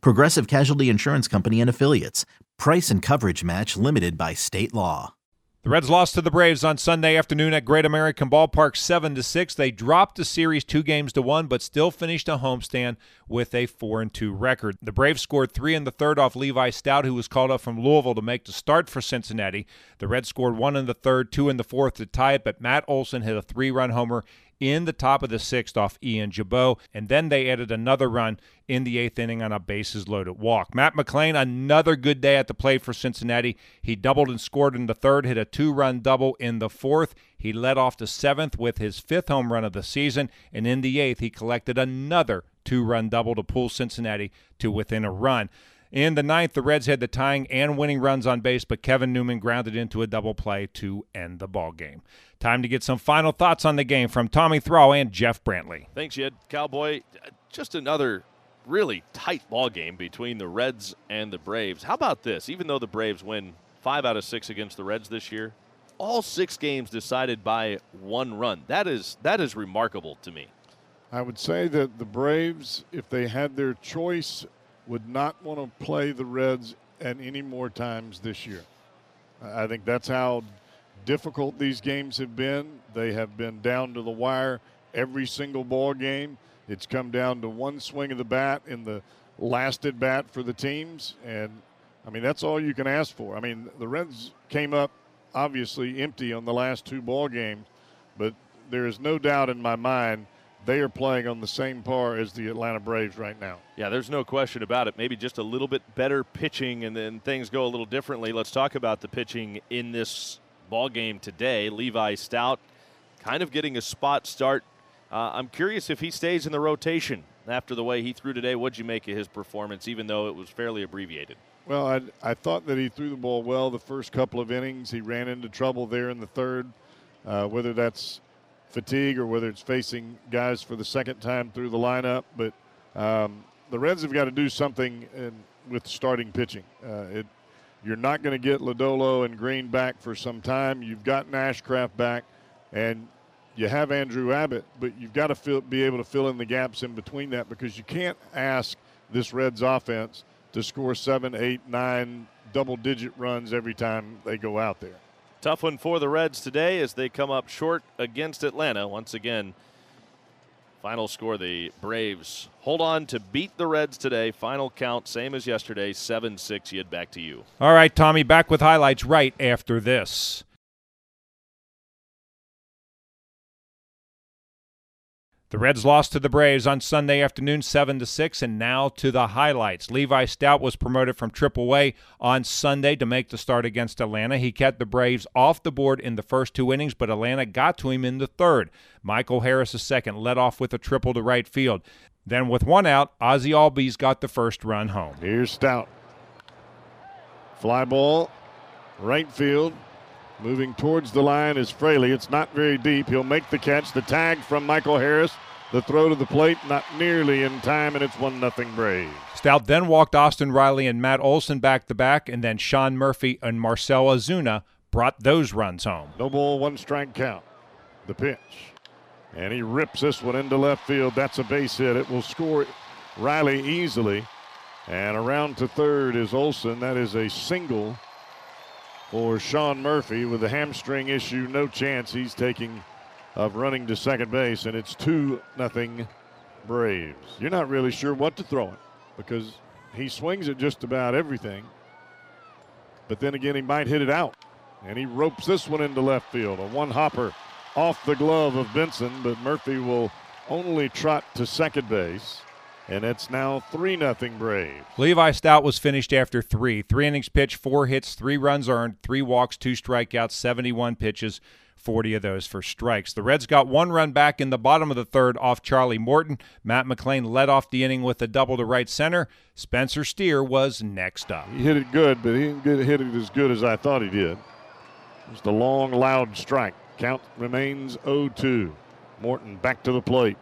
Progressive Casualty Insurance Company and Affiliates. Price and coverage match limited by state law. The Reds lost to the Braves on Sunday afternoon at Great American Ballpark 7 to 6. They dropped the series 2 games to 1 but still finished a homestand with a 4 and 2 record. The Braves scored 3 in the third off Levi Stoudt who was called up from Louisville to make the start for Cincinnati. The Reds scored 1 in the third, 2 in the fourth to tie it, but Matt Olson hit a 3-run homer in the top of the sixth off Ian Gibaut, and then they added another run in the eighth inning on a bases loaded walk. Matt McLain, another good day at the plate for Cincinnati. He doubled and scored in the third, hit a two run double in the fourth. He led off the seventh with his fifth home run of the season, and in the eighth, he collected another two run double to pull Cincinnati to within a run. In the ninth, the Reds had the tying and winning runs on base, but Kevin Newman grounded into a double play to end the ball game. Time to get some final thoughts on the game from Tommy Thrall and Jeff Brantley. Thanks, Jed. Cowboy, just another really tight ball game between the Reds and the Braves. How about this? Even though the Braves win five out of six against the Reds this year, all six games decided by one run. That is that is remarkable to me. I would say that the Braves, if they had their choice would not want to play the Reds at any more times this year. I think that's how difficult these games have been. They have been down to the wire every single ball game. It's come down to one swing of the bat in the last at bat for the teams, and I mean that's all you can ask for. I mean the Reds came up obviously empty on the last two ball games, but there is no doubt in my mind they are playing on the same par as the Atlanta Braves right now. Yeah, there's no question about it. Maybe just a little bit better pitching, and then things go a little differently. Let's talk about the pitching in this ball game today. Levi Stoudt, kind of getting a spot start. Uh, I'm curious if he stays in the rotation after the way he threw today. What'd you make of his performance, even though it was fairly abbreviated? Well, I, I thought that he threw the ball well the first couple of innings. He ran into trouble there in the third. Uh, whether that's fatigue or whether it's facing guys for the second time through the lineup. But um, the Reds have got to do something in, with starting pitching. Uh, it, you're not going to get Lodolo and Greene back for some time. You've got Nashcraft back, and you have Andrew Abbott, but you've got to fill, be able to fill in the gaps in between that because you can't ask this Reds offense to score seven, eight, nine double digit runs every time they go out there. Tough one for the Reds today as they come up short against Atlanta. Once again, final score the Braves hold on to beat the Reds today. Final count, same as yesterday, 7 6. Yet back to you. All right, Tommy, back with highlights right after this. The Reds lost to the Braves on Sunday afternoon 7 to 6 and now to the highlights. Levi Stoudt was promoted from AAA on Sunday to make the start against Atlanta. He kept the Braves off the board in the first two innings, but Atlanta got to him in the third. Michael Harris second led off with a triple to right field. Then with one out, Ozzie Albies got the first run home. Here's Stoudt. Fly ball, right field. Moving towards the line is Fraley. It's not very deep. He'll make the catch. The tag from Michael Harris. The throw to the plate not nearly in time, and it's 1 nothing Braves. Stoudt then walked Austin Riley and Matt Olson back to back, and then Sean Murphy and Marcel Ozuna brought those runs home. No ball, one strike count. The pitch. And he rips this one into left field. That's a base hit. It will score Riley easily. And around to third is Olson. That is a single for Sean Murphy with a hamstring issue. No chance he's taking of running to second base, and it's 2 nothing Braves. You're not really sure what to throw it because he swings at just about everything. But then again, he might hit it out. And he ropes this one into left field. A one hopper off the glove of Benson, but Murphy will only trot to second base. And it's now 3 nothing Braves. Levi Stoudt was finished after three. Three innings pitched, four hits, three runs earned, three walks, two strikeouts, 71 pitches 40 of those for strikes. The Reds got one run back in the bottom of the third off Charlie Morton. Matt McLain led off the inning with a double to right center. Spencer Steer was next up. He hit it good, but he didn't hit it as good as I thought he did. Just a long, loud strike. Count remains 0-2. Morton back to the plate.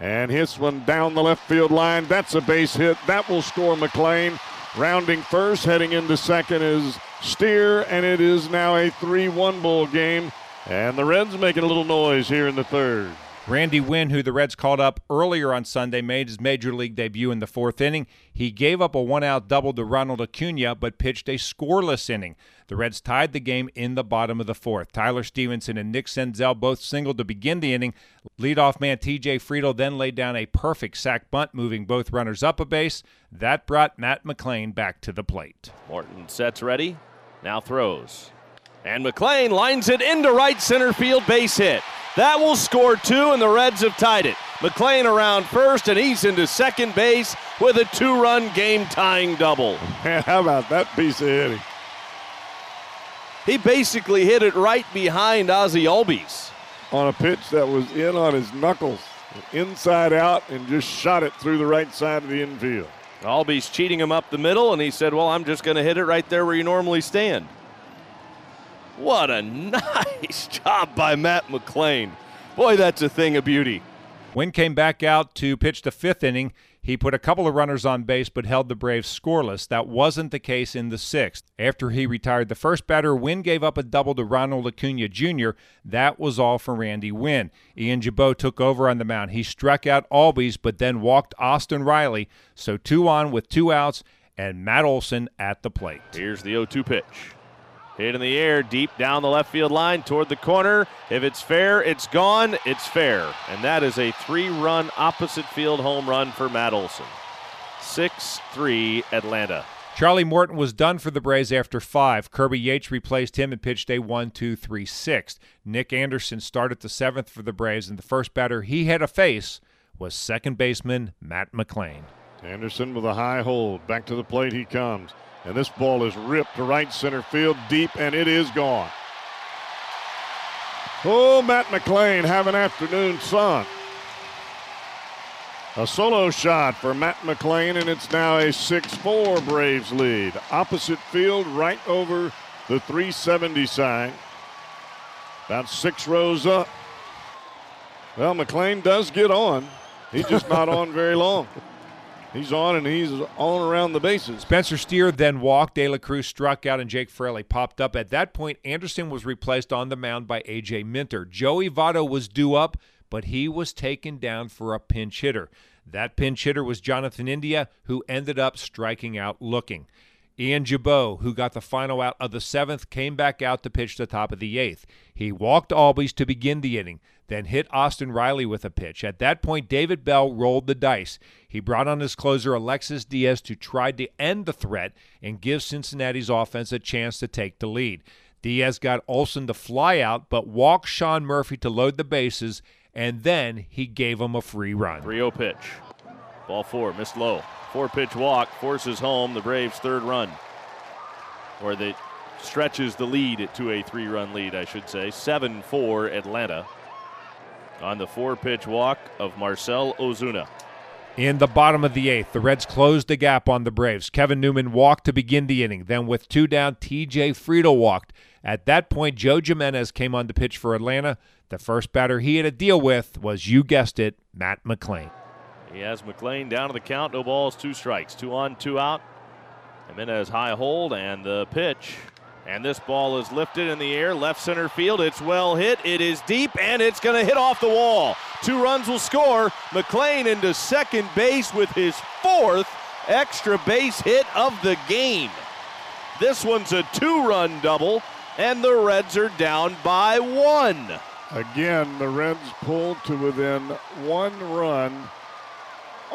And hits one down the left field line. That's a base hit. That will score McLain. Rounding first, heading into second is Steer, and it is now a 3 1 ball game. And the Reds making a little noise here in the third. Randy Wynne, who the Reds called up earlier on Sunday, made his major league debut in the fourth inning. He gave up a one out double to Ronald Acuna, but pitched a scoreless inning. The Reds tied the game in the bottom of the fourth. Tyler Stephenson and Nick Senzel both singled to begin the inning. Leadoff man TJ Friedl then laid down a perfect sac bunt, moving both runners up a base. That brought Matt McLain back to the plate. Morton sets ready, now throws. And McLain lines it into right center field base hit. That will score two, and the Reds have tied it. McLain around first, and he's into second base with a two run game tying double. Man, how about that piece of hitting? He basically hit it right behind Ozzie Albies. On a pitch that was in on his knuckles, inside out, and just shot it through the right side of the infield. Albies cheating him up the middle, and he said, Well, I'm just going to hit it right there where you normally stand. What a nice job by Matt McLain. Boy, that's a thing of beauty. Wynne came back out to pitch the fifth inning. He put a couple of runners on base but held the Braves scoreless. That wasn't the case in the sixth. After he retired the first batter, Wynne gave up a double to Ronald Acuna Jr. That was all for Randy Wynne. Ian Gibaut took over on the mound. He struck out Albies but then walked Austin Riley. So two on with two outs and Matt Olson at the plate. Here's the 0 2 pitch. Hit in the air, deep down the left field line toward the corner. If it's fair, it's gone. It's fair. And that is a three run opposite field home run for Matt Olson. 6 3 Atlanta. Charlie Morton was done for the Braves after five. Kirby Yates replaced him and pitched a 1 2 3 6. Nick Anderson started the seventh for the Braves, and the first batter he had to face was second baseman Matt McLain. Anderson with a high hold. Back to the plate he comes. And this ball is ripped to right center field deep, and it is gone. Oh, Matt McLain have an afternoon sun. A solo shot for Matt McLain, and it's now a 6 4 Braves lead. Opposite field, right over the 370 sign. About six rows up. Well, McLain does get on. He's just not on very long. He's on and he's on around the bases. Spencer Steer then walked. De La Cruz struck out and Jake Fraley popped up. At that point, Anderson was replaced on the mound by A.J. Minter. Joey Votto was due up, but he was taken down for a pinch hitter. That pinch hitter was Jonathan India, who ended up striking out looking. Ian Gibaut, who got the final out of the seventh, came back out to pitch the top of the eighth. He walked Albies to begin the inning, then hit Austin Riley with a pitch. At that point, David Bell rolled the dice. He brought on his closer, Alexis Diaz, to try to end the threat and give Cincinnati's offense a chance to take the lead. Diaz got Olson to fly out, but walked Sean Murphy to load the bases, and then he gave him a free run. 3 0 pitch. Ball four, missed low. Four pitch walk forces home the Braves' third run. Or that stretches the lead to a three run lead, I should say. 7 4 Atlanta on the four pitch walk of Marcel Ozuna. In the bottom of the eighth, the Reds closed the gap on the Braves. Kevin Newman walked to begin the inning. Then, with two down, TJ Friedl walked. At that point, Joe Jimenez came on to pitch for Atlanta. The first batter he had to deal with was, you guessed it, Matt McLain. He has McLain down to the count. No balls, two strikes. Two on, two out. Jimenez high hold and the pitch. And this ball is lifted in the air, left center field. It's well hit. It is deep, and it's going to hit off the wall. Two runs will score. McLain into second base with his fourth extra base hit of the game. This one's a two run double, and the Reds are down by one. Again, the Reds pulled to within one run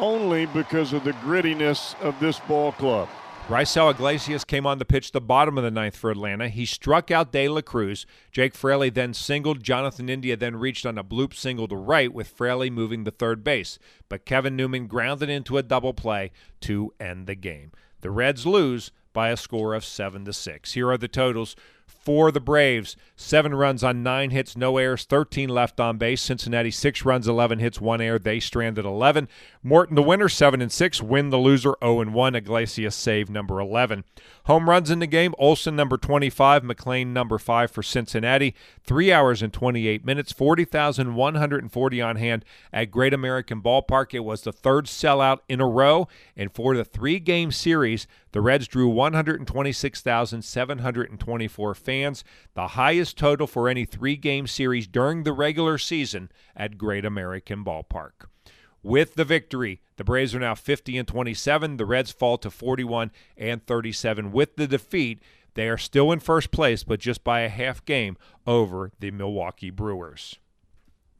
only because of the grittiness of this ball club. Raisel Iglesias came on to pitch the bottom of the ninth for Atlanta. He struck out De La Cruz. Jake Fraley then singled. Jonathan India then reached on a bloop single to right with Fraley moving to third base. But Kevin Newman grounded into a double play to end the game. The Reds lose by a score of 7 to 6. Here are the totals for the Braves. Seven runs on nine hits, no errors, 13 left on base. Cincinnati, six runs, 11 hits, one error. They stranded 11. Morton, the winner, 7 and 6. Wynne the loser, 0 and 1. Iglesias save number 11. Home runs in the game Olson, number 25. McLain, number 5 for Cincinnati. Three hours and 28 minutes, 40,140 on hand at Great American Ballpark. It was the third sellout in a row. And for the three game series, the Reds drew 126,724 fans, the highest total for any three game series during the regular season at Great American Ballpark. With the victory, the Braves are now 50 and 27. The Reds fall to 41 and 37. With the defeat, they are still in first place, but just by a half game over the Milwaukee Brewers.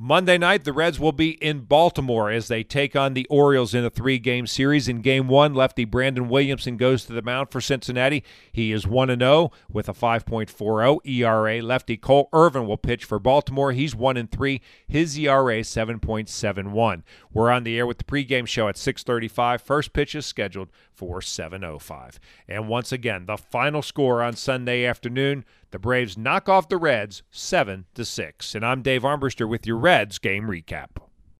Monday night, the Reds will be in Baltimore as they take on the Orioles in a three game series. In game one, lefty Brandon Williamson goes to the mound for Cincinnati. He is 1 0 with a 5.40 ERA. Lefty Cole Irvin will pitch for Baltimore. He's 1 3. His ERA 7.71. We're on the air with the pregame show at 6:35. First pitch is scheduled for 7:05. And once again, the final score on Sunday afternoon: the Braves knock off the Reds 7 to 6. And I'm Dave Armbruster with your Reds game recap.